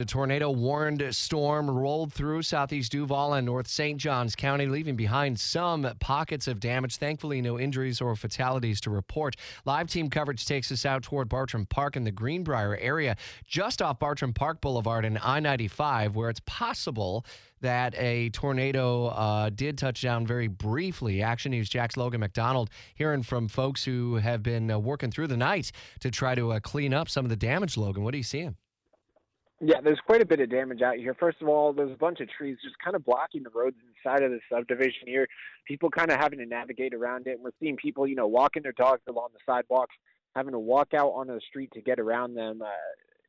The tornado warned storm rolled through southeast Duval and North St. Johns County, leaving behind some pockets of damage. Thankfully, no injuries or fatalities to report. Live team coverage takes us out toward Bartram Park in the Greenbrier area, just off Bartram Park Boulevard and I 95, where it's possible that a tornado uh, did touch down very briefly. Action News Jax Logan MacDonald hearing from folks who have been uh, working through the night to try to uh, clean up some of the damage. Logan, what are you seeing? Yeah, there's quite a bit of damage out here. First of all, there's a bunch of trees just kind of blocking the roads inside of the subdivision here. People kind of having to navigate around it. We're seeing people, you know, walking their dogs along the sidewalks, having to walk out on the street to get around them. Uh,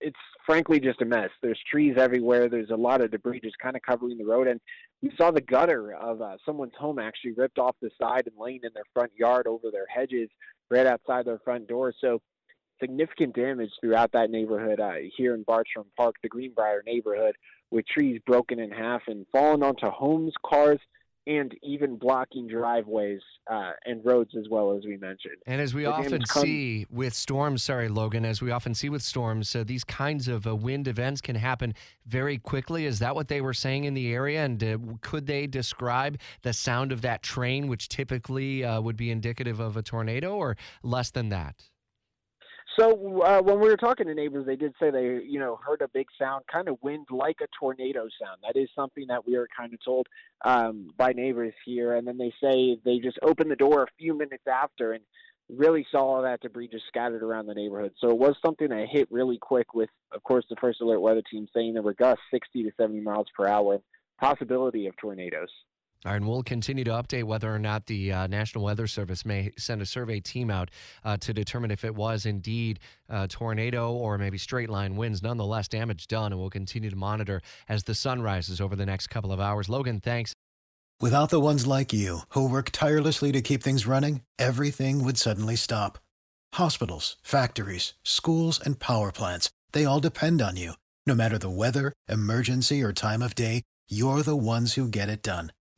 it's frankly just a mess. There's trees everywhere. There's a lot of debris just kind of covering the road. And we saw the gutter of uh, someone's home actually ripped off the side and laying in their front yard over their hedges right outside their front door. So significant damage throughout that neighborhood uh, here in Bartram Park, the Greenbrier neighborhood, with trees broken in half and falling onto homes, cars, and even blocking driveways uh, and roads as well as we mentioned. And as we The often come- see with storms, sorry, Logan, as we often see with storms, uh, these kinds of uh, wind events can happen very quickly. Is that what they were saying in the area? And uh, could they describe the sound of that train, which typically uh, would be indicative of a tornado, or less than that? So uh, when we were talking to neighbors, they did say they, you know, heard a big sound, kind of wind like a tornado sound. That is something that we were kind of told um, by neighbors here. And then they say they just opened the door a few minutes after and really saw all that debris just scattered around the neighborhood. So it was something that hit really quick. With, of course, the first alert weather team saying there were gusts 60 to 70 miles per hour, possibility of tornadoes. All right, and we'll continue to update whether or not the uh, National Weather Service may send a survey team out uh, to determine if it was indeed a tornado or maybe straight line winds. Nonetheless, damage done, and we'll continue to monitor as the sun rises over the next couple of hours. Logan, thanks. Without the ones like you, who work tirelessly to keep things running, everything would suddenly stop. Hospitals, factories, schools, and power plants, they all depend on you. No matter the weather, emergency, or time of day, you're the ones who get it done.